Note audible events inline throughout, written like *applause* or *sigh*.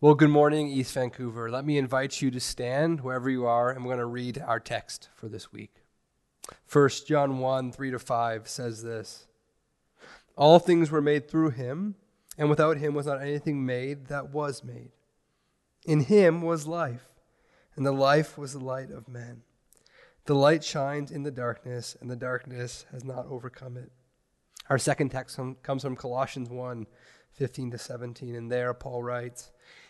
Well, good morning, East Vancouver. Let me invite you to stand wherever you are, and we're going to read our text for this week. 1 John 1 3 to 5 says this All things were made through him, and without him was not anything made that was made. In him was life, and the life was the light of men. The light shines in the darkness, and the darkness has not overcome it. Our second text comes from Colossians 1 15 to 17, and there Paul writes,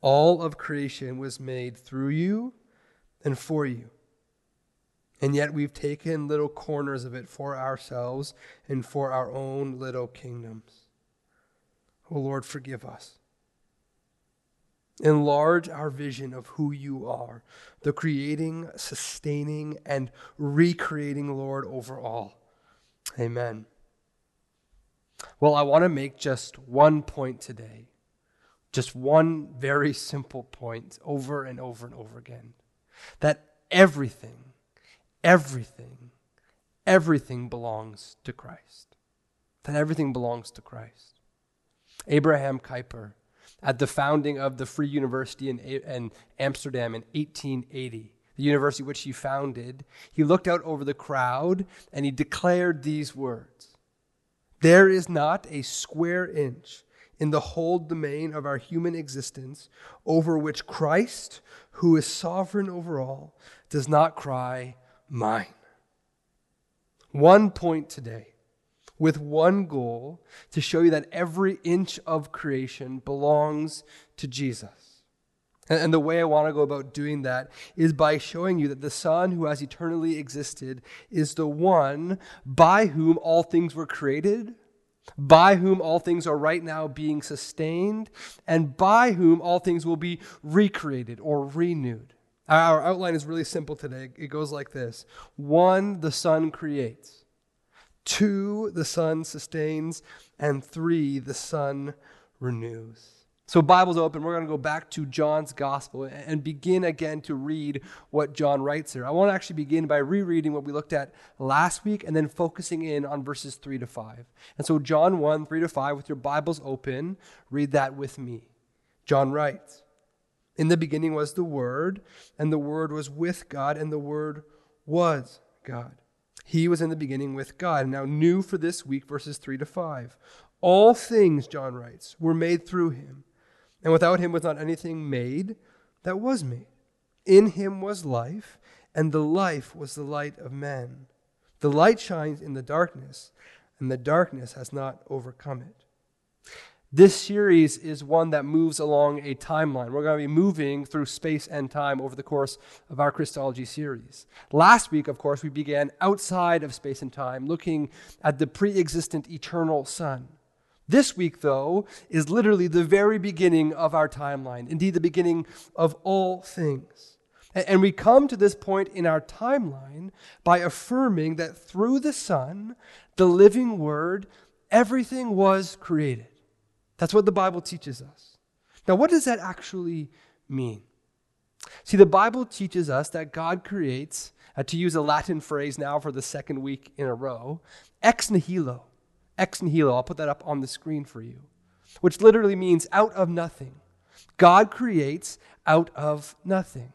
all of creation was made through you and for you. And yet we've taken little corners of it for ourselves and for our own little kingdoms. Oh Lord, forgive us. Enlarge our vision of who you are, the creating, sustaining, and recreating Lord over all. Amen. Well, I want to make just one point today just one very simple point over and over and over again that everything, everything, everything belongs to Christ. That everything belongs to Christ. Abraham Kuyper, at the founding of the Free University in, in Amsterdam in 1880, the university which he founded, he looked out over the crowd and he declared these words There is not a square inch in the whole domain of our human existence over which Christ, who is sovereign over all, does not cry, Mine. One point today, with one goal to show you that every inch of creation belongs to Jesus. And the way I want to go about doing that is by showing you that the Son who has eternally existed is the one by whom all things were created by whom all things are right now being sustained, and by whom all things will be recreated or renewed. Our outline is really simple today. It goes like this one, the Son creates, two, the Son sustains, and three, the Son renews. So, Bible's open. We're going to go back to John's gospel and begin again to read what John writes here. I want to actually begin by rereading what we looked at last week and then focusing in on verses 3 to 5. And so, John 1, 3 to 5, with your Bibles open, read that with me. John writes In the beginning was the Word, and the Word was with God, and the Word was God. He was in the beginning with God. Now, new for this week, verses 3 to 5. All things, John writes, were made through him and without him was not anything made that was made. In him was life, and the life was the light of men. The light shines in the darkness, and the darkness has not overcome it. This series is one that moves along a timeline. We're going to be moving through space and time over the course of our Christology series. Last week, of course, we began outside of space and time, looking at the pre existent eternal Son. This week, though, is literally the very beginning of our timeline, indeed, the beginning of all things. And we come to this point in our timeline by affirming that through the Son, the living Word, everything was created. That's what the Bible teaches us. Now, what does that actually mean? See, the Bible teaches us that God creates, uh, to use a Latin phrase now for the second week in a row, ex nihilo ex nihilo. I'll put that up on the screen for you, which literally means out of nothing. God creates out of nothing.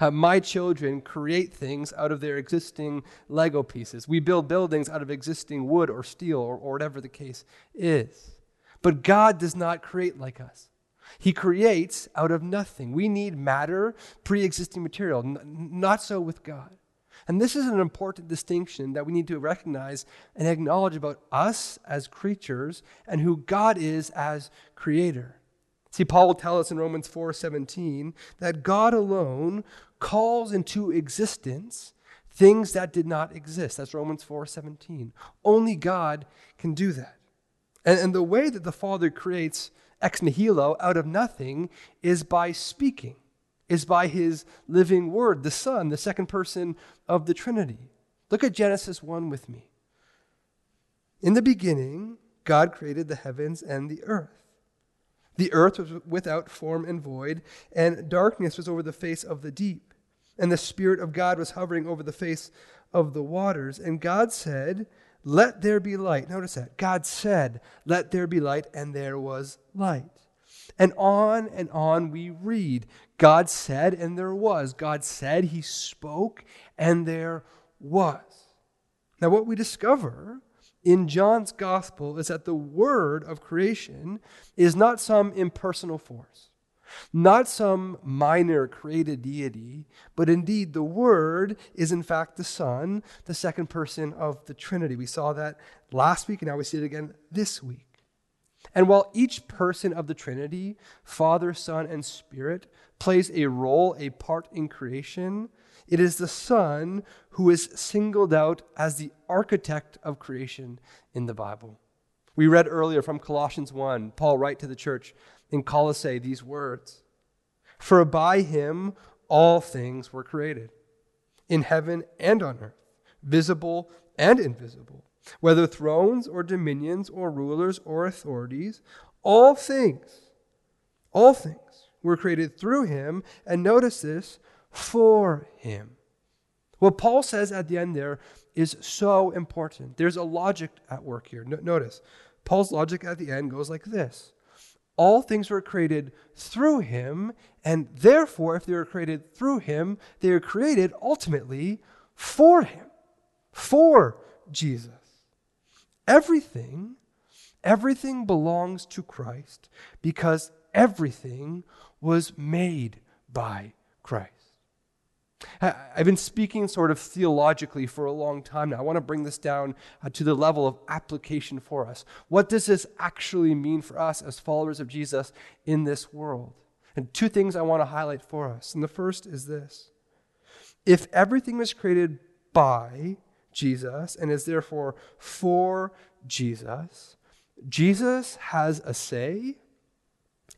Uh, my children create things out of their existing Lego pieces. We build buildings out of existing wood or steel or, or whatever the case is. But God does not create like us. He creates out of nothing. We need matter, pre existing material. N- not so with God. And this is an important distinction that we need to recognize and acknowledge about us as creatures and who God is as creator. See, Paul will tell us in Romans 4:17 that God alone calls into existence things that did not exist. That's Romans 4:17. Only God can do that. And, and the way that the Father creates ex nihilo out of nothing is by speaking. Is by his living word, the Son, the second person of the Trinity. Look at Genesis 1 with me. In the beginning, God created the heavens and the earth. The earth was without form and void, and darkness was over the face of the deep. And the Spirit of God was hovering over the face of the waters. And God said, Let there be light. Notice that. God said, Let there be light, and there was light. And on and on we read. God said, and there was. God said, He spoke, and there was. Now, what we discover in John's gospel is that the word of creation is not some impersonal force, not some minor created deity, but indeed the word is in fact the Son, the second person of the Trinity. We saw that last week, and now we see it again this week. And while each person of the Trinity, Father, Son, and Spirit, plays a role, a part in creation, it is the Son who is singled out as the architect of creation in the Bible. We read earlier from Colossians 1, Paul write to the church in Colossae these words For by him all things were created, in heaven and on earth, visible and invisible, whether thrones or dominions or rulers or authorities, all things, all things were created through him, and notice this, for him. What Paul says at the end there is so important. There's a logic at work here. No, notice, Paul's logic at the end goes like this All things were created through him, and therefore, if they were created through him, they are created ultimately for him, for Jesus. Everything, everything belongs to Christ because everything was made by Christ. I've been speaking sort of theologically for a long time now. I want to bring this down uh, to the level of application for us. What does this actually mean for us as followers of Jesus in this world? And two things I want to highlight for us. And the first is this if everything was created by Jesus and is therefore for Jesus, Jesus has a say.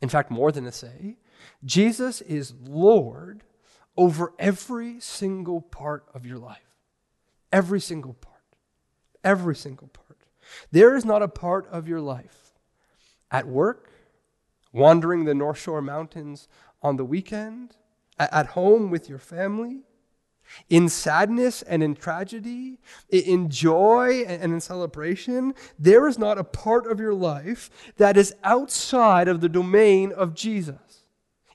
In fact, more than a say. Jesus is Lord over every single part of your life. Every single part. Every single part. There is not a part of your life at work, wandering the North Shore Mountains on the weekend, at home with your family, in sadness and in tragedy, in joy and in celebration, there is not a part of your life that is outside of the domain of Jesus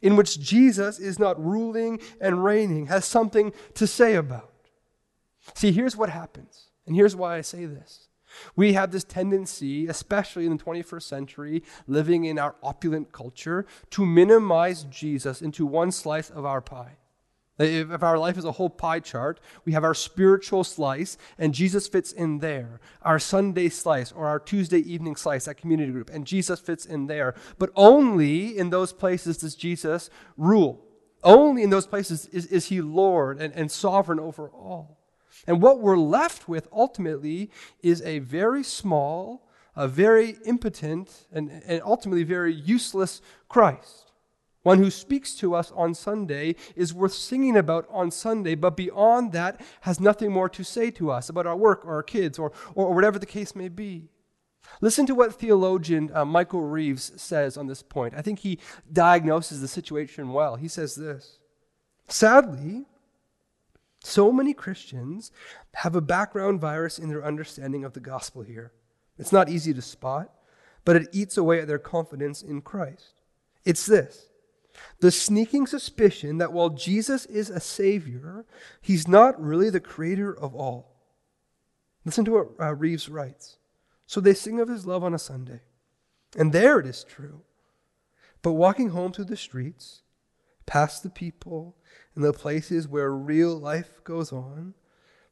in which Jesus is not ruling and reigning, has something to say about. See, here's what happens, and here's why I say this. We have this tendency, especially in the 21st century, living in our opulent culture, to minimize Jesus into one slice of our pie. If our life is a whole pie chart, we have our spiritual slice, and Jesus fits in there. Our Sunday slice or our Tuesday evening slice at community group, and Jesus fits in there. But only in those places does Jesus rule. Only in those places is, is he Lord and, and sovereign over all. And what we're left with ultimately is a very small, a very impotent, and, and ultimately very useless Christ. One who speaks to us on Sunday is worth singing about on Sunday, but beyond that has nothing more to say to us about our work or our kids or, or, whatever the case may be. Listen to what theologian uh, Michael Reeves says on this point. I think he diagnoses the situation well. He says this Sadly, so many Christians have a background virus in their understanding of the gospel here. It's not easy to spot, but it eats away at their confidence in Christ. It's this the sneaking suspicion that while Jesus is a Savior, he's not really the creator of all. Listen to what uh, Reeves writes. So they sing of his love on a Sunday, and there it is true. But walking home through the streets, past the people, and the places where real life goes on,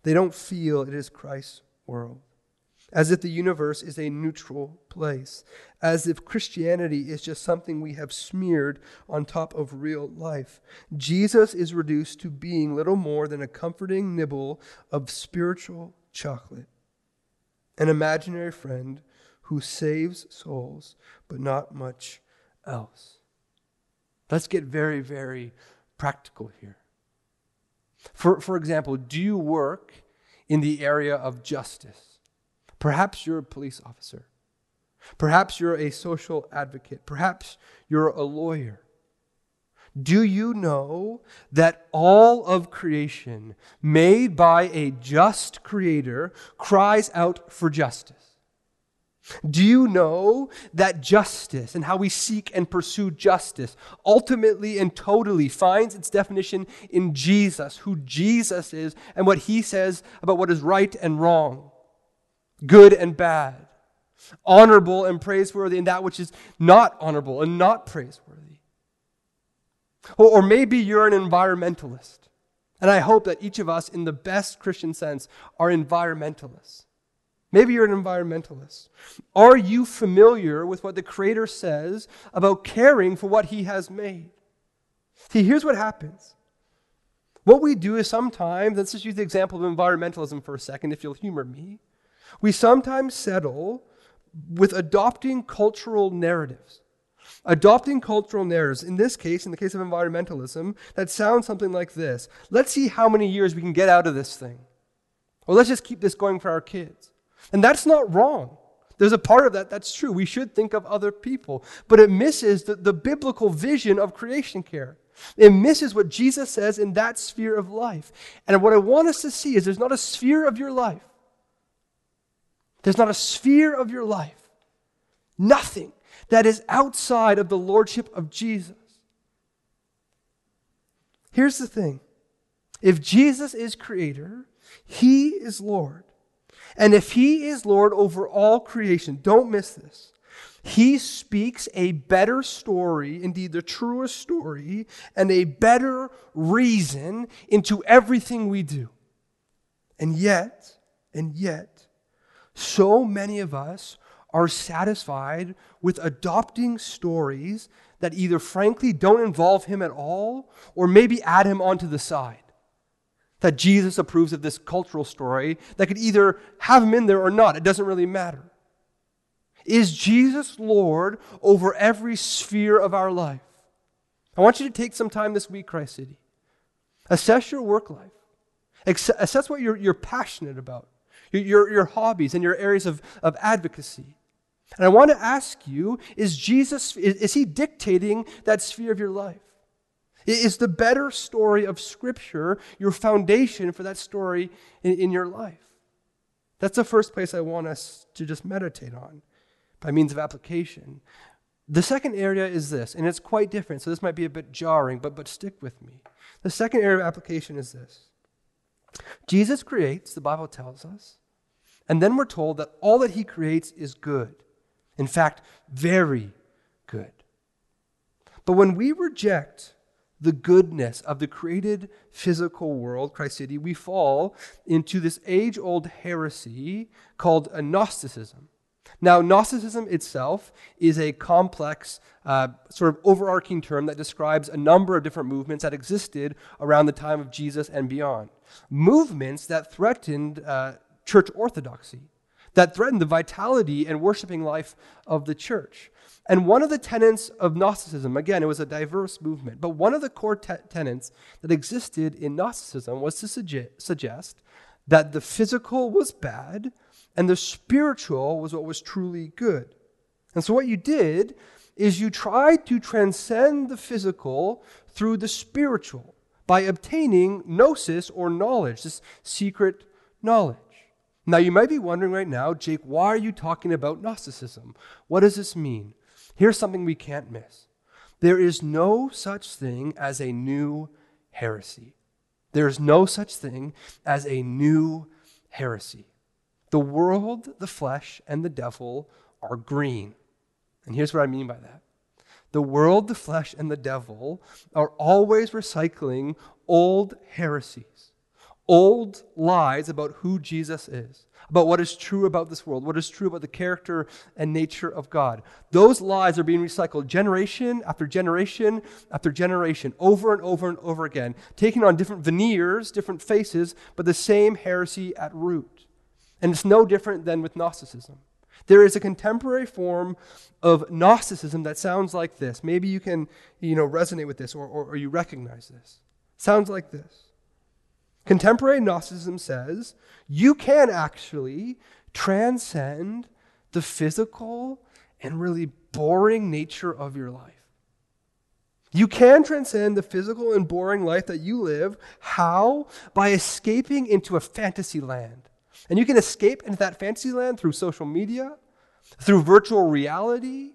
they don't feel it is Christ's world as if the universe is a neutral place, as if Christianity is just something we have smeared on top of real life. Jesus is reduced to being little more than a comforting nibble of spiritual chocolate, an imaginary friend who saves souls, but not much else. Let's get very, very practical here. For, for example, do you work in the area of justice? Perhaps you're a police officer. Perhaps you're a social advocate. Perhaps you're a lawyer. Do you know that all of creation, made by a just creator, cries out for justice? Do you know that justice and how we seek and pursue justice ultimately and totally finds its definition in Jesus, who Jesus is, and what he says about what is right and wrong, good and bad, honorable and praiseworthy, and that which is not honorable and not praiseworthy? Or, or maybe you're an environmentalist. And I hope that each of us, in the best Christian sense, are environmentalists. Maybe you're an environmentalist. Are you familiar with what the Creator says about caring for what He has made? See, here's what happens. What we do is sometimes, let's just use the example of environmentalism for a second, if you'll humor me. We sometimes settle with adopting cultural narratives adopting cultural narratives, in this case, in the case of environmentalism, that sounds something like this Let's see how many years we can get out of this thing. Or let's just keep this going for our kids. And that's not wrong. There's a part of that that's true. We should think of other people. But it misses the, the biblical vision of creation care. It misses what Jesus says in that sphere of life. And what I want us to see is there's not a sphere of your life. There's not a sphere of your life. Nothing that is outside of the lordship of Jesus. Here's the thing if Jesus is creator, he is Lord. And if he is Lord over all creation, don't miss this. He speaks a better story, indeed the truest story, and a better reason into everything we do. And yet, and yet, so many of us are satisfied with adopting stories that either frankly don't involve him at all or maybe add him onto the side. That Jesus approves of this cultural story that could either have him in there or not. It doesn't really matter. Is Jesus Lord over every sphere of our life? I want you to take some time this week, Christ City. Assess your work life. Assess what you're, you're passionate about, your, your hobbies and your areas of, of advocacy. And I want to ask you is Jesus, is, is he dictating that sphere of your life? Is the better story of Scripture your foundation for that story in, in your life? That's the first place I want us to just meditate on by means of application. The second area is this, and it's quite different, so this might be a bit jarring, but, but stick with me. The second area of application is this Jesus creates, the Bible tells us, and then we're told that all that he creates is good. In fact, very good. But when we reject the goodness of the created physical world, Christ City, we fall into this age old heresy called Gnosticism. Now, Gnosticism itself is a complex, uh, sort of overarching term that describes a number of different movements that existed around the time of Jesus and beyond. Movements that threatened uh, church orthodoxy that threatened the vitality and worshiping life of the church. And one of the tenets of Gnosticism, again, it was a diverse movement, but one of the core te- tenets that existed in Gnosticism was to suge- suggest that the physical was bad and the spiritual was what was truly good. And so, what you did is you tried to transcend the physical through the spiritual by obtaining gnosis or knowledge, this secret knowledge. Now, you might be wondering right now, Jake, why are you talking about Gnosticism? What does this mean? Here's something we can't miss there is no such thing as a new heresy. There is no such thing as a new heresy. The world, the flesh, and the devil are green. And here's what I mean by that the world, the flesh, and the devil are always recycling old heresies old lies about who Jesus is, about what is true about this world, what is true about the character and nature of God. Those lies are being recycled generation after generation after generation, over and over and over again, taking on different veneers, different faces, but the same heresy at root. And it's no different than with Gnosticism. There is a contemporary form of Gnosticism that sounds like this. Maybe you can, you know, resonate with this or, or, or you recognize this. Sounds like this. Contemporary Gnosticism says you can actually transcend the physical and really boring nature of your life. You can transcend the physical and boring life that you live. How? By escaping into a fantasy land. And you can escape into that fantasy land through social media, through virtual reality,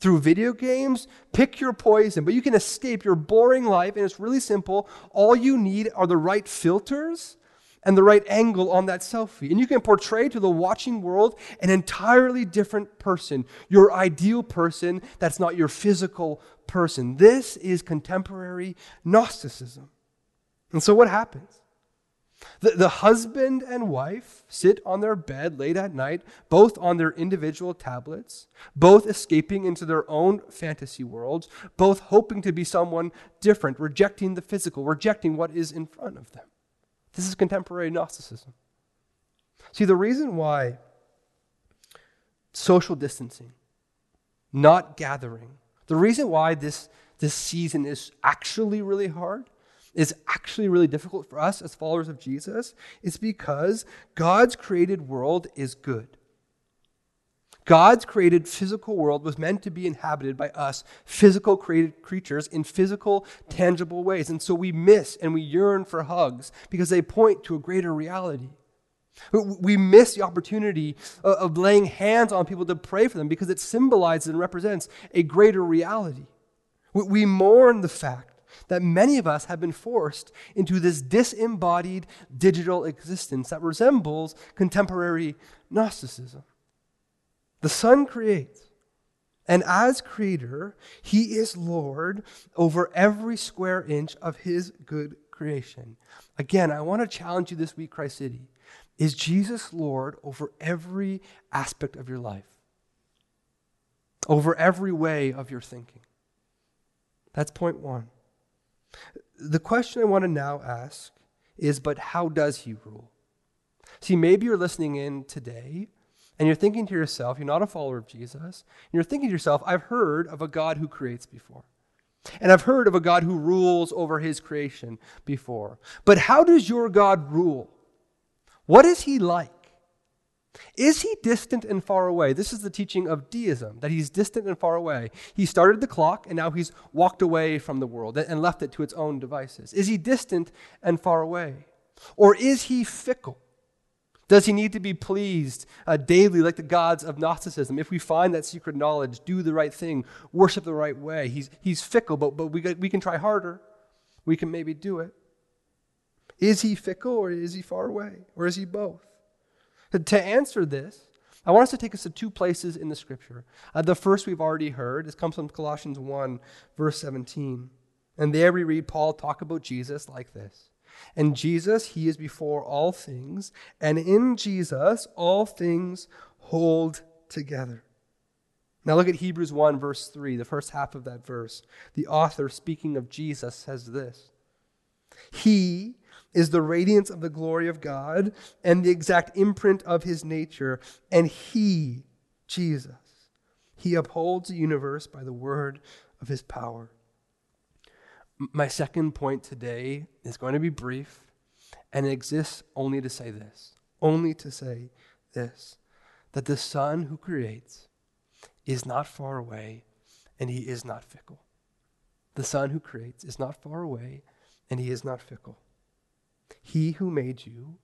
through video games. Pick your poison, but you can escape your boring life, and it's really simple. All you need are the right filters and the right angle on that selfie. And you can portray to the watching world an entirely different person, your ideal person that's not your physical person. This is contemporary Gnosticism. And so what happens? The, the husband and wife sit on their bed late at night, both on their individual tablets, both escaping into their own fantasy worlds, both hoping to be someone different, rejecting the physical, rejecting what is in front of them. This is contemporary Gnosticism. See, the reason why social distancing, not gathering, the reason why this, this season is actually really hard, is actually really difficult for us as followers of Jesus, is because God's created world is good. God's created physical world was meant to be inhabited by us, physical created creatures, in physical, tangible ways. And so we miss and we yearn for hugs because they point to a greater reality. We miss the opportunity of laying hands on people to pray for them because it symbolizes and represents a greater reality. We mourn the fact that many of us have been forced into this disembodied digital existence that resembles contemporary Gnosticism. The Son creates. And as creator, he is Lord over every square inch of his good creation. Again, I want to challenge you this week, Christ City. Is Jesus Lord over every aspect of your life? Over every way of your thinking? That's point one. The question I want to now ask is but how does he rule? See, maybe you're listening in today and you're thinking to yourself, you're not a follower of Jesus, and you're thinking to yourself, I've heard of a God who creates before. And I've heard of a God who rules over his creation before. But how does your God rule? What is he like? Is he distant and far away? This is the teaching of deism, that he's distant and far away. He started the clock and now he's walked away from the world and left it to its own devices. Is he distant and far away? Or is he fickle? Does he need to be pleased uh, daily like the gods of Gnosticism? If we find that secret knowledge, do the right thing, worship the right way. He's, he's fickle, but, but we, we can try harder. We can maybe do it. Is he fickle or is he far away? Or is he both? *laughs* To answer this, I want us to take us to two places in the scripture. Uh, the first we've already heard. This comes from Colossians 1, verse 17. And there we read Paul talk about Jesus like this. And Jesus, he is before all things, and in Jesus, all things hold together. Now look at Hebrews 1, verse 3, the first half of that verse. The author, speaking of Jesus, says this He is the radiance of the glory of God and the exact imprint of his nature, and he, Jesus, he upholds the universe by the word of his power. My second point today is going to be brief, and it exists only to say this only to say this that the Son who creates is not far away, and he is not fickle. The Son who creates is not far away, and he is not fickle. He who made you,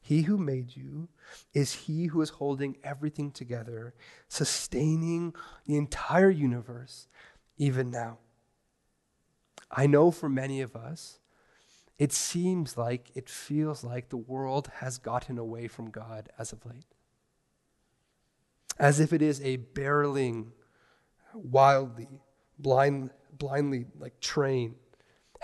he who made you, is he who is holding everything together, sustaining the entire universe even now. I know for many of us, it seems like, it feels like the world has gotten away from God as of late. As if it is a barreling, wildly, blind, blindly like train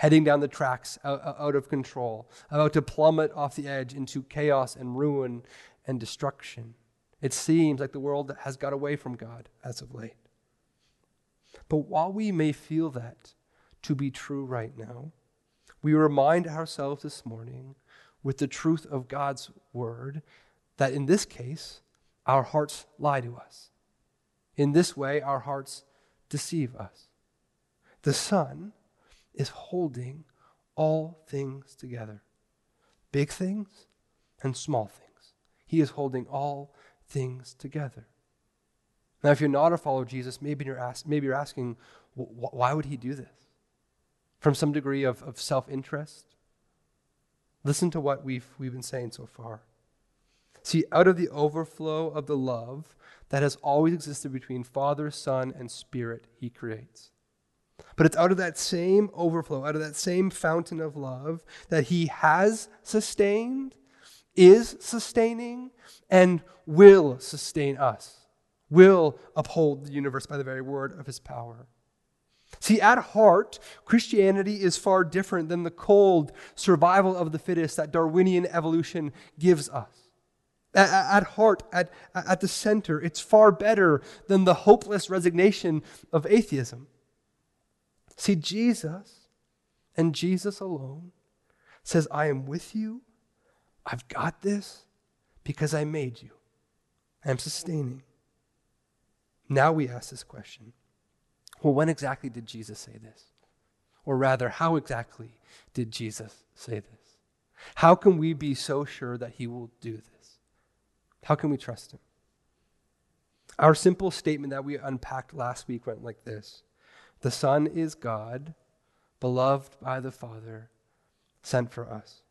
heading down the tracks out, of control, about to plummet off the edge into chaos and ruin and destruction. It seems like the world has got away from God as of late. But while we may feel that, to be true right now. We remind ourselves this morning with the truth of God's word that in this case, our hearts lie to us. In this way, our hearts deceive us. The Son is holding all things together big things and small things. He is holding all things together. Now, if you're not a follower of Jesus, maybe you're, ask, maybe you're asking, why would he do this? From some degree of, of self interest? Listen to what we've, we've been saying so far. See, out of the overflow of the love that has always existed between Father, Son, and Spirit, he creates. But it's out of that same overflow, out of that same fountain of love that he has sustained, is sustaining, and will sustain us, will uphold the universe by the very word of his power. See, at heart, Christianity is far different than the cold survival of the fittest that Darwinian evolution gives us. At, heart, at, at the center, it's far better than the hopeless resignation of atheism. See, Jesus and Jesus alone says, I am with you. I've got this because I made you. I'm sustaining. Now we ask this question well, when exactly did Jesus say this? Or rather, how exactly did Jesus say this? How can we be so sure that he will do this? How can we trust him? Our simple statement that we unpacked last week went like this The Son is God, beloved by the Father, sent for us.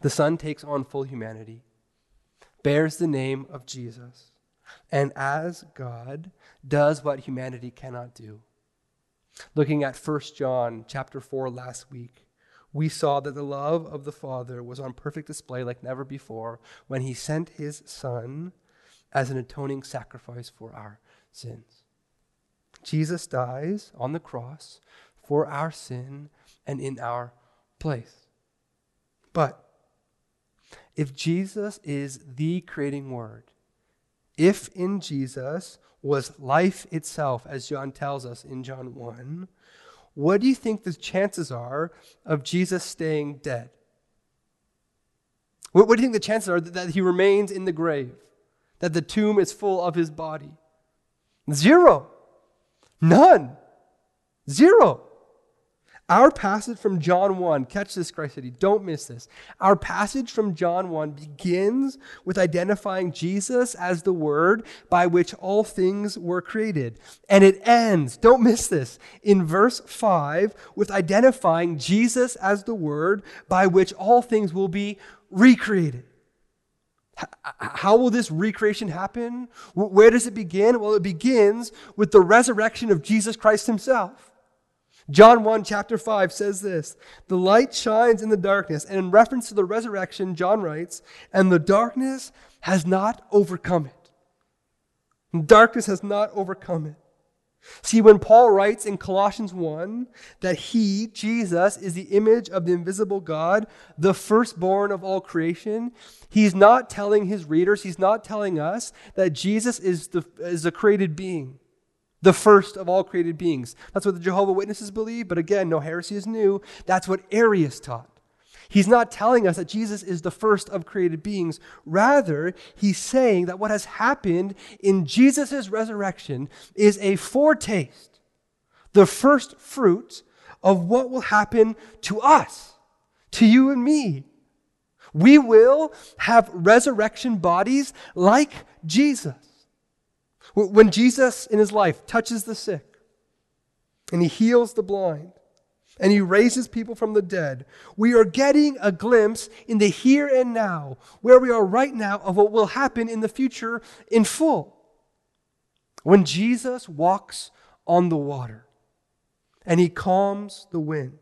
The Son takes on full humanity, bears the name of Jesus, and as God does what humanity cannot do. Looking at 1 John chapter 4 last week, we saw that the love of the Father was on perfect display like never before when he sent his Son as an atoning sacrifice for our sins. Jesus dies on the cross for our sin and in our place. But if Jesus is the creating word, if in Jesus was life itself, as John tells us in John 1, what do you think the chances are of Jesus staying dead? What, what do you think the chances are that, that he remains in the grave? That the tomb is full of his body? Zero. None. Zero. Our passage from John 1, catch this, Christ City, don't miss this. Our passage from John 1 begins with identifying Jesus as the Word by which all things were created. And it ends, don't miss this, in verse 5 with identifying Jesus as the Word by which all things will be recreated. How will this recreation happen? Where does it begin? Well, it begins with the resurrection of Jesus Christ Himself. John 1, chapter 5 says this The light shines in the darkness. And in reference to the resurrection, John writes, And the darkness has not overcome it. darkness has not overcome it. See, when Paul writes in Colossians 1 that he, Jesus, is the image of the invisible God, the firstborn of all creation, he's not telling his readers, he's not telling us that Jesus is, the, is a created being the first of all created beings. That's what the Jehovah Witnesses believe, but again, no heresy is new. That's what Arius taught. He's not telling us that Jesus is the first of created beings. Rather, he's saying that what has happened in Jesus' resurrection is a foretaste, the first fruit of what will happen to us, to you and me. We will have resurrection bodies like Jesus. When Jesus in his life touches the sick and he heals the blind and he raises people from the dead, we are getting a glimpse in the here and now, where we are right now, of what will happen in the future in full. When Jesus walks on the water and he calms the wind,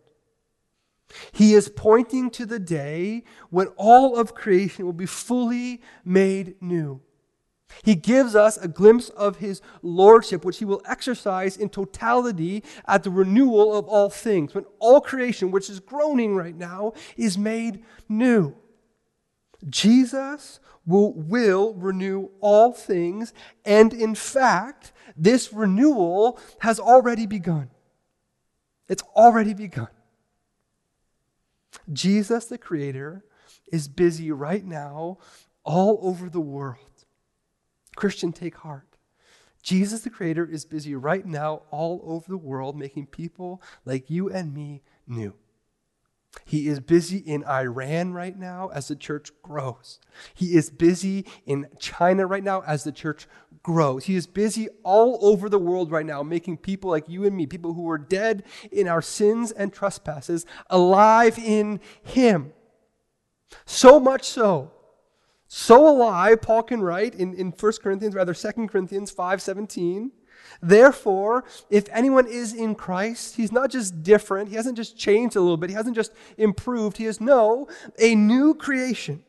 he is pointing to the day when all of creation will be fully made new. He gives us a glimpse of his lordship, which he will exercise in totality at the renewal of all things, when all creation, which is groaning right now, is made new. Jesus will, will renew all things, and in fact, this renewal has already begun. It's already begun. Jesus, the Creator, is busy right now all over the world Christian, take heart. Jesus the Creator is busy right now all over the world making people like you and me new. He is busy in Iran right now as the church grows. He is busy in China right now as the church grows. He is busy all over the world right now making people like you and me, people who were dead in our sins and trespasses, alive in Him. So much so so alive, Paul can write in, in 1 Corinthians, rather 2 Corinthians 5.17, Therefore, if anyone is in Christ, he's not just different, he hasn't just changed a little bit, he hasn't just improved, he is no, a new creation.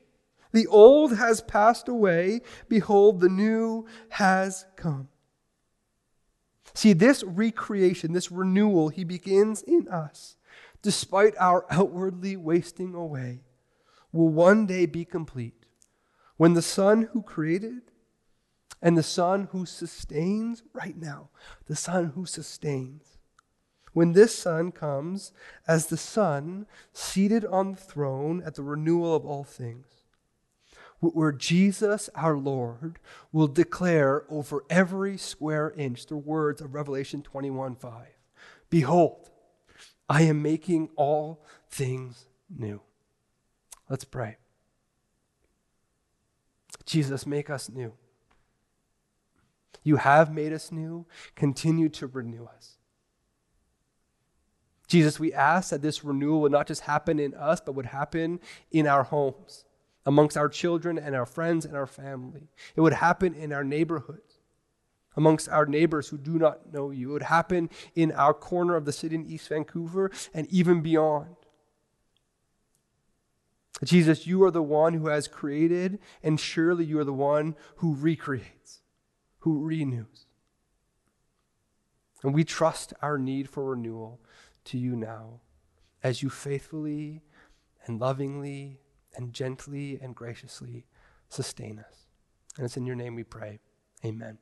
The old has passed away, behold, the new has come. See, this recreation, this renewal, he begins in us, despite our outwardly wasting away, will one day be complete when the Son who created and the Son who sustains, right now, the Son who sustains, when this Son comes as the Son seated on the throne at the renewal of all things, where Jesus our Lord will declare over every square inch the words of Revelation 21 5. Behold, I am making all things new. Let's pray. Jesus, make us new. You have made us new. Continue to renew us. Jesus, we ask that this renewal would not just happen in us, but would happen in our homes, amongst our children and our friends and our family. It would happen in our neighborhoods, amongst our neighbors who do not know you. It would happen in our corner of the city in East Vancouver and even beyond. Jesus, you are the one who has created, and surely you are the one who recreates, who renews. And we trust our need for renewal to you now as you faithfully and lovingly and gently and graciously sustain us. And it's in your name we pray. Amen.